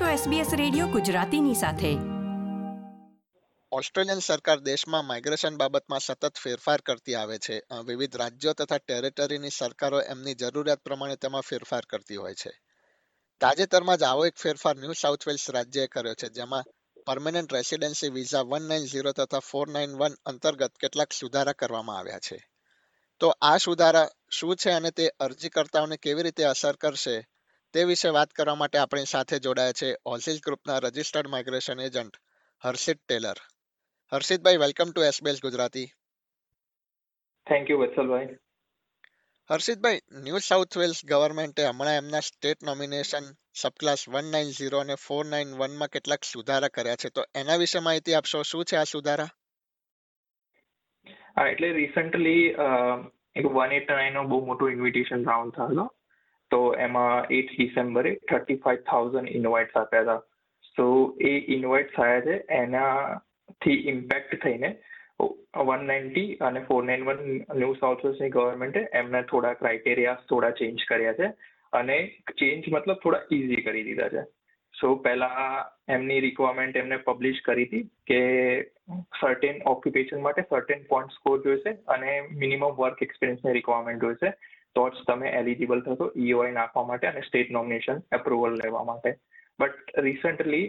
છો SBS radio ગુજરાતીની સાથે. ઓસ્ટ્રેલિયન સરકાર દેશમાં માઇગ્રેશન બાબતમાં સતત ફેરફાર કરતી આવે છે. વિવિધ રાજ્યો તથા ટેરેટરીની સરકારો એમની જરૂરિયાત પ્રમાણે તેમાં ફેરફાર કરતી હોય છે. તાજેતરમાં જ આવો એક ફેરફાર ન્યૂ સાઉથ વેલ્સ રાજ્યએ કર્યો છે, જેમાં permanent residency visa one nine zero તથા ફોર નાઇન વન અંતર્ગત કેટલાક સુધારા કરવામાં આવ્યા છે. તો આ સુધારા શું છે અને તે અરજીકર્તાઓને કેવી રીતે અસર કરશે? તે વિશે વાત કરવા માટે આપણી સાથે જોડાયા છે ઓઝિલ ગ્રુપના registered migration agent Harshit Tailor. હર્ષિતભાઈ welcome to SBS Gujarati thank you વત્સલભાઈ. હર્ષિતભાઈ New south Wales ગવર્મેન્ટે હમણાં એમના state nomination subclass one nine zero અને ફોર નાઇન વનમાં કેટલાક સુધારા કર્યા છે. તો એના વિશે માહિતી આપશો? શું છે આ સુધારા? એટલે રિસન્ટલી એક વન એટ નાઇનનો બહુ મોટો ઇન્વિટેશન રાઉન્ડ થયેલો. તો એમાં એટ ડિસેમ્બરે થર્ટી ફાઈવ થાઉઝન્ડ ઇન્વાઇટ્સ આપ્યા હતા. સો એ ઇન્વાઇટ થયા છે, એનાથી ઇમ્પેક્ટ થઈને વન નાઇન્ટી અને four nine one New South વેલ્સની ગવર્મેન્ટે એમને થોડા ક્રાઇટેરિયા થોડા ચેન્જ કર્યા છે અને ચેન્જ મતલબ થોડા ઇઝી કરી દીધા છે. સો પહેલા એમની રિક્વાયરમેન્ટ એમને પબ્લિશ કરી હતી કે સર્ટેન ઓક્યુપેશન માટે સર્ટેન પોઈન્ટ સ્કોર જોઈશે અને મિનિમમ વર્ક એક્સપિરિયન્સની રિક્વાયરમેન્ટ જોઈશે. તો જ તમે એલિજિબલ થશો ઈઓઆઈ નાખવા માટે અને સ્ટેટ નોમિનેશન એપ્રુવલ લેવા માટે. બટ રિસન્ટલી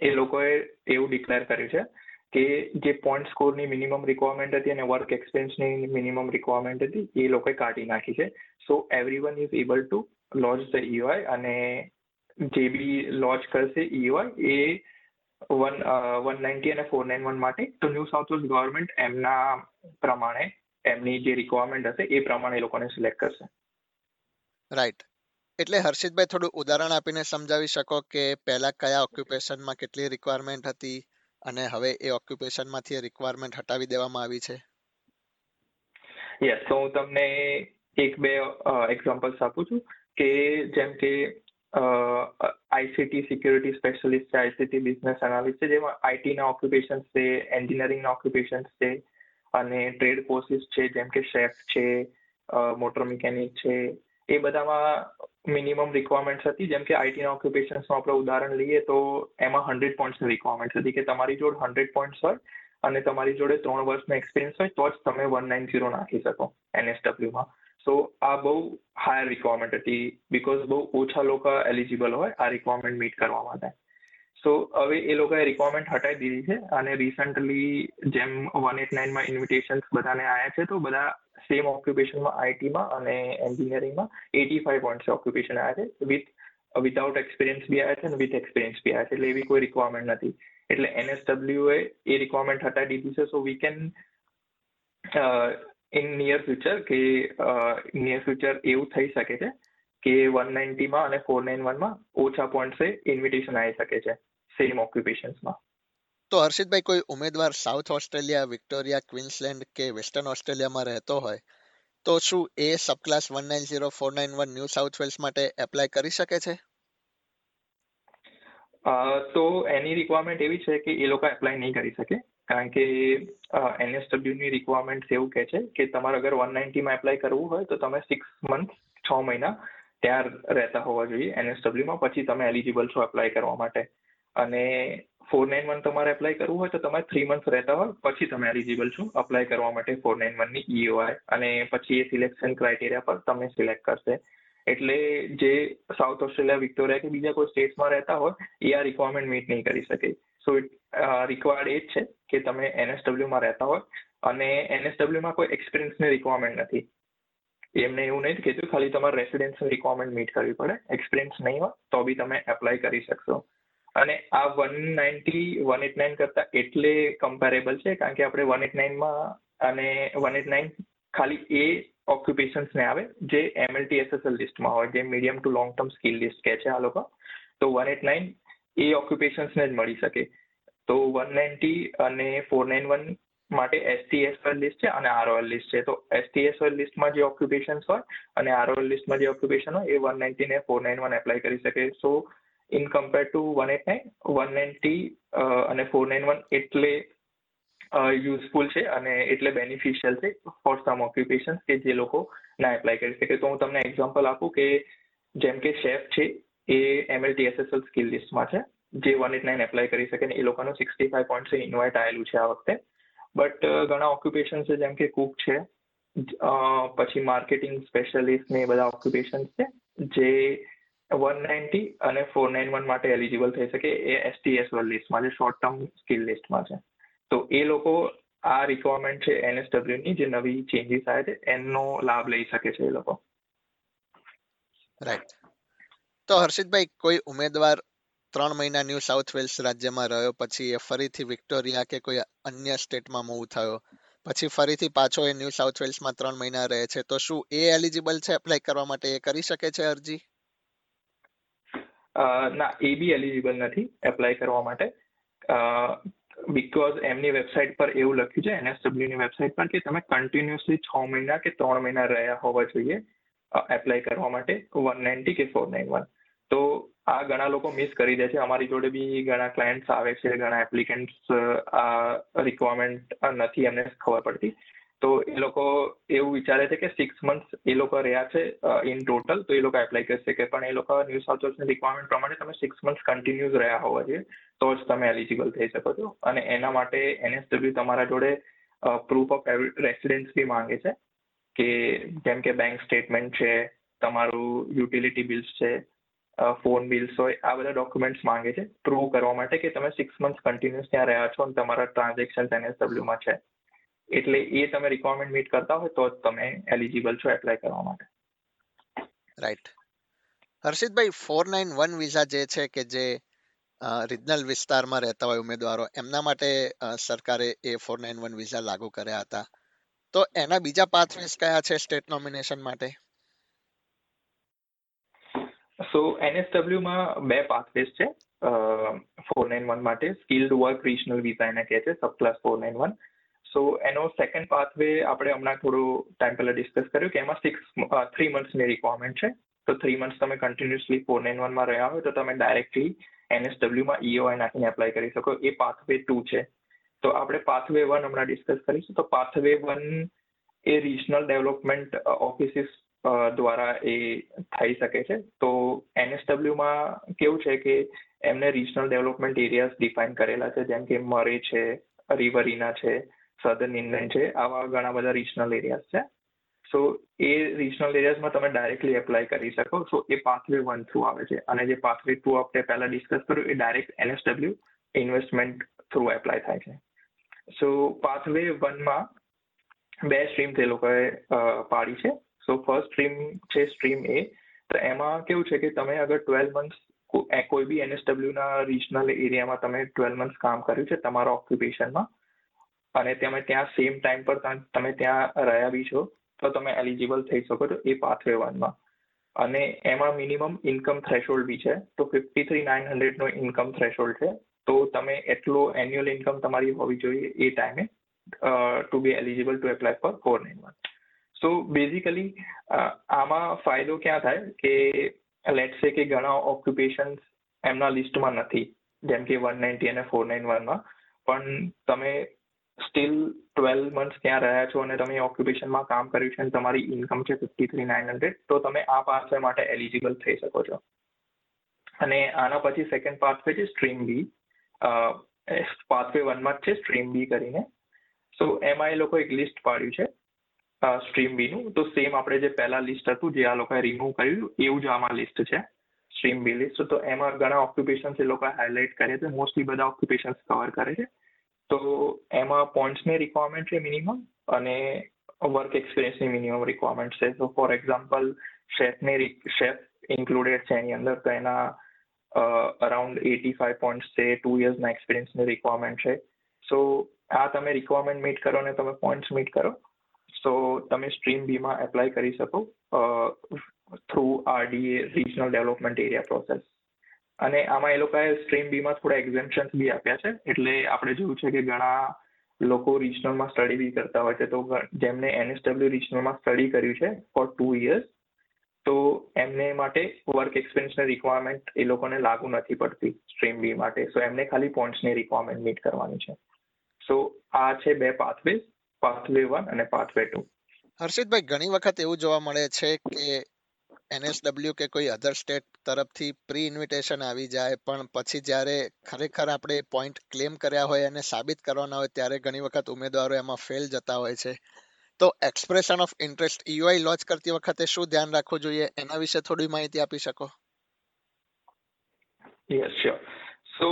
એ લોકોએ એવું ડિક્લેર કર્યું છે કે જે પોઈન્ટ સ્કોરની મિનિમમ રિક્વાયરમેન્ટ હતી અને વર્ક એક્સપિરિયન્સની મિનિમમ રિક્વાયરમેન્ટ હતી, એ લોકોએ કાઢી નાખી છે. So everyone is able to launch the EOI અને જે બી લોન્ચ કરશે ઈઓઆઈ એ વન વન નાઇન્ટી અને ફોર નાઇન વન માટે તો ન્યૂ સાઉથ વેલ્સ ગવર્મેન્ટ એમના પ્રમાણે એમની જે રિક્વાયરમેન્ટ હશે એ પ્રમાણે એ લોકોને સિલેક્ટ કરશે. રાઈટ એટલે હર્ષિતભાઈ થોડું ઉદાહરણ આપીને સમજાવી શકો કે પહેલા કયા ઓક્યુપેશનમાં કેટલી રિક્વાયરમેન્ટ હતી અને હવે એ ઓક્યુપેશનમાંથી રિક્વાયરમેન્ટ હટાવી દેવામાં આવી છે? યસ તો હું તમને એક બે એક્ઝામ્પલ્સ આપું છું કે જેમ કે આઈસીટી સિક્યુરિટી સ્પેશિયલિસ્ટ છે આઈસીટી બિઝનેસ એનાલિસ્ટ છે જેમાં આઈટીના ઓક્યુપેશન્સ છે એન્જિનિયરિંગના ઓક્યુપેશન્સ છે અને ટ્રેડ કોર્સિસ છે, જેમ કે શેફ છે મોટર મિકેનિક છે, એ બધામાં મિનિમમ રિક્વાયરમેન્ટ્સ હતી. જેમ કે આઈટીના ઓક્યુપેશન્સનું આપણે ઉદાહરણ લઈએ તો એમાં હંડ્રેડ પોઈન્ટ્સની રિક્વાયરમેન્ટ હતી કે તમારી જોડે હંડ્રેડ પોઈન્ટ્સ હોય અને તમારી જોડે ત્રણ વર્ષનો એક્સપિરિયન્સ હોય, તો જ તમે વન નાઇન ઝીરો નાખી શકો એનએસડબલ્યુમાં સો, આ બહુ હાયર રિક્વાયરમેન્ટ હતી, બિકોઝ બહુ ઓછા લોકો એલિજિબલ હોય આ રિક્વાયરમેન્ટ મીટ કરવા માટે. સો હવે એ લોકોએ રિક્વાયરમેન્ટ હટાવી દીધી છે અને રિસન્ટલી જેમ વન એટ નાઇનમાં ઇન્વિટેશન્સ બધાને આવ્યા છે, તો બધા સેમ ઓક્યુપેશનમાં આઈટીમાં અને એન્જિનિયરિંગમાં એટી ફાઈવ પોઈન્ટ્સ ઓક્યુપેશન આવ્યા છે. વિથ વિધાઉટ એક્સપિરિયન્સ બી આવ્યા છે અને વિથ એક્સપિરિયન્સ બી આવ્યા છે. એટલે એવી કોઈ રિક્વાયરમેન્ટ નથી. એટલે એનએસડબલ્યુ એ રિક્વાયરમેન્ટ હટાવી દીધી છે. So we can in near future કે નિયર ફ્યુચર એવું થઈ શકે છે કે વન નાઇન્ટીમાં અને ફોર નાઇન વનમાં ઓછા પોઈન્ટ્સે ઇન્વિટેશન આવી શકે છે. સેમ ઓક્યુપેશન્સમાં તો હર્ષિતભાઈ કોઈ ઉમેદવાર સાઉથ ઓસ્ટ્રેલિયા વિક્ટોરિયા ક્વીન્સલેન્ડ કે વેસ્ટર્ન ઓસ્ટ્રેલિયામાં રહેતો હોય તો શું એ subclass one nine zero four nine one New South Wales માટે એપ્લાય કરી શકે છે? તો એની રિક્વાયરમેન્ટ એવી છે કે એ લોકો એપ્લાય નહીં કરી શકે કારણ કે એનએસડબલ્યુની રિક્વાયરમેન્ટ એવું કહે છે કે તમારે અગર વન નાઇન્ટીમાં એપ્લાય કરવું હોય તો તમે સિક્સ મંથ છ મહિના ત્યાં રહેતા હોવા જોઈએ એનએસડબલ્યુમાં પછી તમે એલિજિબલ છો એપ્લાય કરવા માટે. અને ફોર નાઇન વન તમારે એપ્લાય કરવું હોય તો તમારે થ્રી મંથ રહેતા હોય, પછી તમે એલિજિબલ છો અપ્લાય કરવા માટે ફોર નાઇન વનની ઈઓઆઈ અને પછી એ સિલેક્શન ક્રાઇટેરિયા પર તમને સિલેક્ટ કરશે. એટલે જે સાઉથ ઓસ્ટ્રેલિયા વિક્ટોરિયા કે બીજા કોઈ સ્ટેટ્સમાં રહેતા હોય, એ આ રિક્વાયરમેન્ટ મીટ નહીં કરી શકે. સો ઇટ રિક્વાયર્ડ એ જ છે કે તમે એનએસડબલ્યુમાં રહેતા હોય અને એનએસડબલ્યુમાં કોઈ એક્સપિરિયન્સની રિક્વાયરમેન્ટ નથી. એમને એવું નહીં કીધું, ખાલી તમારે રેસિડેન્સની રિક્વાયરમેન્ટ મીટ કરવી પડે. એક્સપિરિયન્સ નહીં હોય, તો બી તમે એપ્લાય કરી શકશો. અને આ one ninety one eight nine કરતા એટલે કમ્પેરેબલ છે, કારણ કે આપણે વન એટ નાઇનમાં અને વન એટ નાઇન ખાલી એ ઓક્યુપેશન્સને આવે, જે એમએલટી એસએસએલ લિસ્ટમાં હોય, જે medium to long term skill list કહે છે આ લોકો. તો વન એટ નાઇન એ ઓક્યુપેશન્સને જ મળી શકે. તો વન નાઇન્ટી અને ફોર નાઇન વન માટે એસટી એસએલ લિસ્ટ છે અને આરઓએલ લિસ્ટ છે. તો એસટી એસએલ લિસ્ટમાં જે ઓક્યુપેશન્સ હોય અને આરઓએલ લિસ્ટમાં જે ઓક્યુપેશન હોય, એ વન નાઇન્ટી ને ફોર નાઇન વન એપ્લાય કરી શકે. So in compare to one eight nine one ninety અને ફોર નાઇન વન એટલે યુઝફુલ છે અને એટલે બેનિફિશિયલ છે ફોર સમ ઓક્યુપેશન કે જે લોકો ના એપ્લાય કરી શકે. તો હું તમને એક્ઝામ્પલ આપું કે જેમ કે શેફ છે, એ એમએલટીએસએસએલ સ્કિલ લિસ્ટમાં છે. જે વન એટ નાઇન એપ્લાય કરી શકે ને એ લોકોનું સિક્સટી ફાઈવ પોઈન્ટ ઇન્વાઇટ આવેલું છે આ વખતે. બટ ઘણા ઓક્યુપેશન છે જેમ કે કુક છે પછી માર્કેટિંગ સ્પેશિયલિસ્ટ ને એ બધા ઓક્યુપેશન છે, જે વન નાઇન્ટી અને ફોર નાઇન વન માટે એલિજિબલ થઈ શકે એ એસટી એસ લિસ્ટમાં છે શોર્ટ ટર્મ સ્કિલ લિસ્ટમાં છે. તો એ લોકો આ રિક્વાયરમેન્ટ છે એનએસડબ્લ્યુની જે નવી ચેન્જીસ આવે છે, એનો લાભ લઈ શકે છે એ લોકો. રાઈટ તો હર્ષિતભાઈ, કોઈ ઉમેદવાર ત્રણ મહિના ન્યૂ સાઉથ વેલ્સ રાજ્યમાં રહ્યો, પછી એ ફરીથી વિક્ટોરિયા કે કોઈ અન્ય સ્ટેટમાં મૂવ થયો, પછી ફરીથી પાછો એ ન્યૂ સાઉથ વેલ્સમાં ત્રણ મહિના રહે છે, તો શું એ એલિજિબલ છે એપ્લાય કરવા માટે એ કરી શકે છે અરજી? ના, એ બી એલિજિબલ નથી એપ્લાય કરવા માટે. બિકોઝ એમની વેબસાઇટ પર એવું લખ્યું છે એનએસડબ્લ્યુની વેબસાઇટ પર, કે તમે કન્ટિન્યુઅસલી છ મહિના કે ત્રણ મહિના રહ્યા હોવા જોઈએ એપ્લાય કરવા માટે વન નાઇન્ટી કે ફોર નાઇન વન તો આ ઘણા લોકો મિસ કરી દે છે. અમારી જોડે બી ઘણા ક્લાયન્ટ્સ આવે છે, ઘણા એપ્લિકન્ટ્સ આ રિક્વાયરમેન્ટ નથી એમને ખબર પડતી. તો એ લોકો એવું વિચારે છે કે સિક્સ મંથ એ લોકો રહ્યા છે ઇન ટોટલ તો એ લોકો એપ્લાય કરી શકે પણ એ લોકો ન્યૂ સાઉથ વેલ્સની રિક્વાયરમેન્ટ પ્રમાણે તમે સિક્સ મંથ કન્ટિન્યુઅસ રહ્યા હોવા જોઈએ, તો જ તમે એલિજિબલ થઈ શકો છો. અને એના માટે એનએસડબ્લ્યુ તમારા જોડે પ્રૂફ ઓફ રેસિડેન્સ બી માંગે છે કે જેમ કે બેંક સ્ટેટમેન્ટ છે, તમારું યુટિલિટી બિલ્સ છે ફોન બિલ્સ હોય, આ બધા ડોક્યુમેન્ટ્સ માંગે છે. પ્રૂવ કરવા માટે કે તમે સિક્સ મંથ કન્ટિન્યુઅસ ત્યાં રહ્યા છો અને તમારા ટ્રાન્ઝેક્શન એનએસડબલ્યુમાં છે. એટલે એ તમે રિક્વાયરમેન્ટ મીટ કરતા હોય તો જ તમે એલિજિબલ છો એપ્લાય કરવા માટે. Right હર્ષિતભાઈ four nine one visa જે છે કે જે રિજનલ વિસ્તારમાં રહેતા હોય ઉમેદવારો એમના માટે સરકારે એ ફોર નાઇન વન વિઝા લાગુ કર્યા હતા. તો એના બીજા પાથવેઝ કયા છે સ્ટેટ નોમિનેશન માટે? સો એનએસડબ્લ્યુમાં બે પાથવેઝ છે. ફોર નાઇન વન માટે સ્કિલ્ડ વર્ક રિજનલ વિઝા એને કહે છે subclass four nine one so એનો સેકન્ડ પાથવે આપણે હમણાં થોડું ટાઈમ પહેલા ડિસ્કસ કર્યું કે એમાં સિક્સ થ્રી મંથ્સની રિક્વાયરમેન્ટ છે. તો થ્રી મંથ્સ તમે કન્ટિન્યુઅસલી ફોર નાઇન વનમાં રહ્યા હોય તો તમે ડાયરેક્ટલી એનએસડબ્લ્યુમાં ઈઓઆઈ નાખીને એપ્લાય કરી શકો. એ પાથવે ટુ છે. તો આપણે પાથવે વન હમણાં ડિસ્કસ કરીશું. તો પાથવે વન એ રિજનલ ડેવલપમેન્ટ ઓફિસિસ દ્વારા એ થઈ શકે છે. તો એનએસડબ્લ્યુમાં કેવું છે કે એમને રિજનલ ડેવલપમેન્ટ એરિયાઝ ડિફાઇન કરેલા છે. જેમ કે મરે છે રિવરીના છે સધર્ન ઇંગ્લેન્ડ છે. આવા ઘણા બધા રિજનલ એરિયાઝ છે. સો એ રિજનલ એરિયાઝમાં તમે ડાયરેક્ટલી એપ્લાય કરી શકો. સો એ પાથવે વન થ્રુ આવે છે. અને જે પાથવે ટુ આપણે પહેલા ડિસ્કસ કર્યું, એ direct NSW investment through apply થાય છે. સો પાથવે વનમાં બે સ્ટ્રીમ તે લોકોએ પાડી છે. સો ફર્સ્ટ સ્ટ્રીમ છે સ્ટ્રીમ એ તો એમાં કેવું છે કે તમે અગર ટ્વેલ્વ મંથ્સ કોઈ બી એનએસડબલ્યુના રિજનલ એરિયામાં તમે ટ્વેલ્વ મંથ્સ કામ કર્યું છે, તમારા ઓક્યુપેશનમાં અને તમે ત્યાં સેમ ટાઈમ પર તમે ત્યાં રહ્યા બી છો, તો તમે એલિજિબલ થઈ શકો છો એ પાથવે વનમાં અને એમાં મિનિમમ ઇન્કમ થ્રેશોલ્ડ બી છે, તો ફિફ્ટી થ્રી નાઇન હંડ્રેડનો ઇન્કમ થ્રેશોલ્ડ છે, તો તમે એટલો એન્યુઅલ ઇન્કમ તમારી હોવી જોઈએ એ ટાઈમે to be eligible to apply for four nine one so basically આમાં ફાયદો ક્યાં થાય કે લેટ સે કે ઘણા ઓક્યુપેશન્સ એમના લિસ્ટમાં નથી, જેમ કે વન નાઇન્ટી અને ફોર નાઇન વનમાં પણ તમે સ્ટીલ ટ્વેલ્વ મંથ્સ ત્યાં રહ્યા છો અને તમે ઓક્યુપેશનમાં કામ કર્યું છે અને તમારી ઇન્કમ છે ફિફ્ટી થ્રી નાઇન હંડ્રેડ તો તમે આ પાથવે માટે એલિજિબલ થઈ શકો છો. અને આના પછી સેકન્ડ પાથવે છે સ્ટ્રીમ બી પાથવે વનમાં જ છે સ્ટ્રીમ બી કરીને. સો એમાં એ લોકો એક લિસ્ટ પાડ્યું છે સ્ટ્રીમ બીનું તો સેમ આપણે જે પહેલા લિસ્ટ હતું, જે આ લોકોએ રિમૂવ કર્યું, એવું જ આમાં લિસ્ટ છે સ્ટ્રીમ બી લિસ્ટ તો એમાં ઘણા ઓક્યુપેશન્સ એ લોકોએ હાઇલાઇટ કરે છે. મોસ્ટલી બધા ઓક્યુપેશન્સ કવર કરે છે. તો એમાં પોઈન્ટ્સની રિક્વાયરમેન્ટ છે મિનિમમ અને વર્ક એક્સપિરિયન્સની મિનિમમ રિક્વાયરમેન્ટ છે. તો ફોર એક્ઝામ્પલ શેફની શેફ ઇન્ક્લુડેડ છે એની અંદર, તો એના અરાઉન્ડ એટી ફાઈવ પોઈન્ટ્સ છે ટુ યર્સના એક્સપિરિયન્સની રિક્વાયરમેન્ટ છે. સો આ તમે રિક્વાયરમેન્ટ મીટ કરો અને તમે પોઈન્ટ્સ મીટ કરો સો તમે સ્ટ્રીમ બીમાં એપ્લાય કરી શકો through RDA regional development area process અને આમાં એ લોકોએ સ્ટ્રીમ બીમાં થોડા એક્ઝેમ્પશન્સ બી આપ્યા છે. એટલે આપણે જોયું છે કે ઘણા લોકો રિજનલમાં સ્ટડી બી કરતા હોય છે. તો જેમને એનએસડબલ્યુ રિજનલમાં સ્ટડી કર્યું છે ફોર ટુ યર્સ તો એમને માટે વર્ક એક્સપિરિયન્સની રિક્વાયરમેન્ટ એ લોકોને લાગુ નથી પડતી સ્ટ્રીમ બી માટે. સો એમને ખાલી પોઈન્ટ્સની રિક્વાયરમેન્ટ મીટ કરવાની છે. સો આ છે બે પાથવે પાથવે વન અને પાથવે ટુ હર્ષિતભાઈ, ઘણી વખત એવું જોવા મળે છે કે એનએસડબલ્યુ કે કોઈ અધર સ્ટેટ તરફથી પ્રી ઇન્વિટેશન આવી જાય, પણ પછી જ્યારે ખરેખર આપણે પોઈન્ટ ક્લેમ કર્યા હોય અને સાબિત કરવાના હોય, ત્યારે ઘણી વખત ઉમેદવારો એમાં ફેલ જતા હોય છે. તો expression of interest EOI launch કરતી વખતે શું ધ્યાન રાખવું જોઈએ? એના વિશે થોડી માહિતી આપી શકો? Yes sure so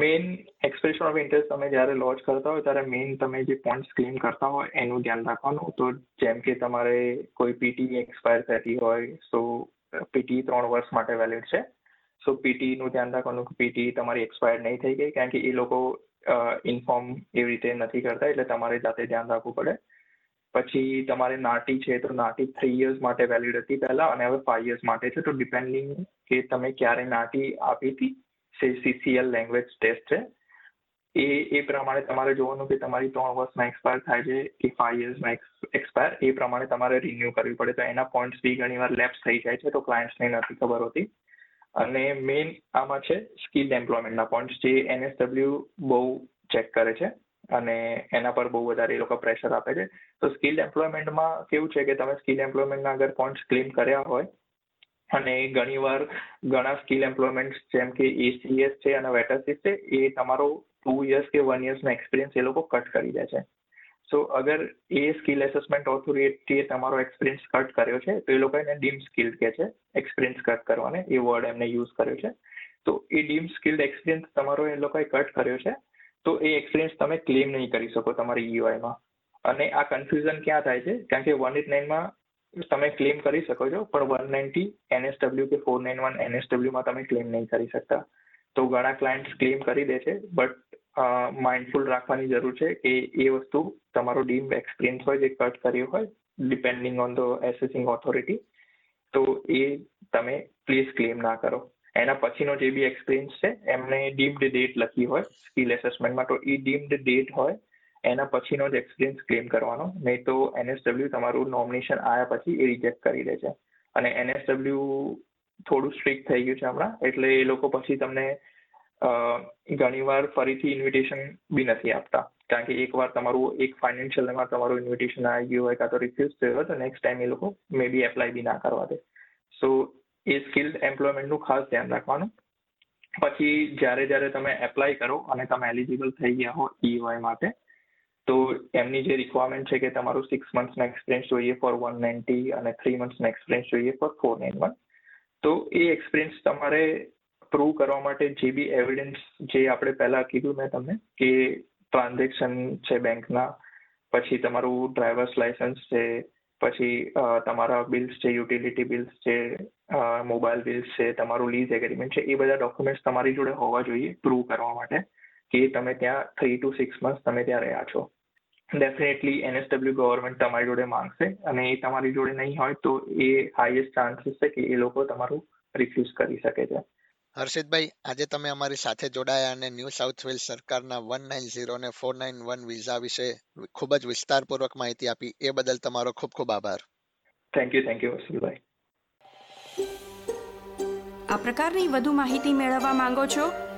main expression of interest તમે જ્યારે લોન્ચ કરતા હોય, ત્યારે મેઇન તમે જે પોઈન્ટ્સ ક્લેમ કરતા હોય, એનું ધ્યાન રાખવાનું. તો જેમ કે તમારે કોઈ પીટી એક્સપાયર થતી હોય સો પીટી ત્રણ વર્ષ માટે વેલિડ છે. સો પીટી નું ધ્યાન રાખવાનું કે પીટી તમારી એક્સપાયર નહીં થઈ ગઈ, કારણ કે એ લોકો ઇન્ફોર્મ એવી રીતે નથી કરતા, એટલે તમારે જાતે ધ્યાન રાખવું પડે. પછી તમારે નાટી છે, તો નાટી થ્રી યર્સ માટે વેલિડ હતી પહેલા, અને હવે ફાઈવ યર્સ માટે છે. તો ડિપેન્ડિંગ કે તમે ક્યારે નાટી આપી હતી સે સીસીએલ લેંગ્વેજ ટેસ્ટ છે. એ એ પ્રમાણે તમારે જોવાનું કે તમારી ત્રણ વર્ષમાં એક્સપાયર થાય છે કે ફાઈવ યર્સમાં એક્સપાયર એ પ્રમાણે તમારે રિન્યુ કરવી પડે. તો એના પોઈન્ટ્સ બી ઘણી વાર લેપ્સ થઈ જાય છે, તો ક્લાયન્ટ્સને નથી ખબર હોતી. અને મેઇન આમાં છે સ્કિલ એમ્પ્લોયમેન્ટના પોઈન્ટ્સ જે એનએસડબલ્યુ બહુ ચેક કરે છે અને એના પર બહુ વધારે એ લોકો પ્રેશર આપે છે. તો સ્કિલ એમ્પ્લોયમેન્ટમાં કેવું છે કે તમે સ્કિલ એમ્પ્લોયમેન્ટના અગર પોઈન્ટ્સ ક્લેમ કર્યા હોય અને ઘણીવાર ઘણા સ્કિલ એમ્પ્લોયમેન્ટ જેમ કે એસીએસ છે અને વેટરસીસ છે, એ તમારો ટુ યર્સ કે વન યર્સનો એક્સપિરિયન્સ એ લોકો કટ કરી દે છે. સો અગર એ સ્કિલ એસેસમેન્ટ ઓથોરિટીએ તમારો એક્સપિરિયન્સ કટ કર્યો છે, તો એ લોકો એને ડીમ સ્કિલ્ડ કહે છે એક્સપિરિયન્સ કટ કરવાને, એ વર્ડ એમને યુઝ કર્યો છે. તો એ ડીમ સ્કિલ્ડ એક્સપિરિયન્સ તમારો એ લોકોએ કટ કર્યો છે, તો એ એક્સપિરિયન્સ તમે ક્લેમ નહીં કરી શકો તમારી ઈયુઆઈમાં અને આ કન્ફ્યુઝન ક્યાં થાય છે? કારણ કે વન એટ નાઇનમાં તમે ક્લેમ કરી શકો છો, પણ વન નાઇન્ટી એનએસડબલ્યુ કે ફોર નાઇન વન એનએસડબલ્યુમાં તમે ક્લેમ નહીં કરી શકતા. તો ઘણા ક્લાયન્ટ્સ ક્લેમ કરી દે છે બટ માઇન્ડફુલ રાખવાની જરૂર છે કે એ વસ્તુ તમારો ડીમ એક્સપિરિયન્સ હોય, જે કટ કર્યો હોય depending on the assessing authority તો એ તમે પ્લીઝ ક્લેમ ના કરો. એના પછીનો જે બી એક્સપિરિયન્સ છે, એમને ડીમ્ડ ડેટ લખી હોય સ્કિલ એસેસમેન્ટમાં તો એ ડીમ્ડ ડેટ હોય એના પછીનો જ એક્સપિરિયન્સ ક્લેમ કરવાનો. નહીં તો એનએસડબલ્યુ તમારું નોમિનેશન આવ્યા પછી એ રિજેક્ટ કરી દે છે. અને એનએસડબલ્યુ થોડું સ્ટ્રિક્ટ થઈ ગયું છે હમણાં. એટલે એ લોકો પછી તમને ઘણીવાર ફરીથી ઇન્વિટેશન બી નથી આપતા. કારણ કે એકવાર તમારું એક ફાઇનાન્શિયલમાં તમારું ઇન્વિટેશન આવી ગયું હોય કાં તો રિફ્યુઝ થયો હોય તો નેક્સ્ટ ટાઈમ એ લોકો મે બી એપ્લાય બી ના કરવા દે. સો એ સ્કિલ્ડ એમ્પ્લોયમેન્ટનું ખાસ ધ્યાન રાખવાનું. પછી જ્યારે જ્યારે તમે એપ્લાય કરો અને તમે એલિજિબલ થઈ ગયા હો ઈવાય માટે તો એમની જે રિક્વાયરમેન્ટ છે કે તમારું સિક્સ મંથ્સનો એક્સપિરિયન્સ જોઈએ ફોર વન નાઇન્ટી અને થ્રી મંથ્સનો એક્સપિરિયન્સ જોઈએ ફોર ફોર નાઇન વન તો એ એક્સપિરિયન્સ તમારે પ્રૂવ કરવા માટે જે બી એવિડન્સ જે આપણે પહેલાં કીધું મેં તમને કે ટ્રાન્ઝેક્શન છે બેંકના પછી તમારું ડ્રાઈવર્સ લાઇસન્સ છે, પછી તમારા બિલ્સ છે યુટિલિટી બિલ્સ છે મોબાઈલ બિલ્સ છે, તમારું લીઝ એગ્રીમેન્ટ છે, એ બધા ડોક્યુમેન્ટ્સ તમારી જોડે હોવા જોઈએ પ્રૂવ કરવા માટે. કે તમે ત્યાં થ્રી ટુ સિક્સ મંથ તમે ત્યાં રહ્યા છો. ડેફિનેટલી એનએસડબલ્યુ ગવર્મેન્ટ તમારી જોડે માંગશે અને એ તમારી જોડે નહીં હોય તો એ હાઈએસ્ટ ચાન્સીસ છે કે એ લોકો તમારું રિફ્યુઝ કરી શકે છે. હર્ષિતભાઈ આજે તમે અમારી સાથે જોડાયા અને ન્યૂ સાઉથ વેલ્સ સરકારના વન નાઇન ઝીરો ને ફોર નાઇન વન વિઝા વિશે ખૂબ જ વિસ્તારપૂર્વક માહિતી આપી. એ બદલ તમારો ખૂબ ખૂબ આભાર. Thank you thank you હર્ષિતભાઈ. આ પ્રકારની વધુ માહિતી મેળવવા માંગો છો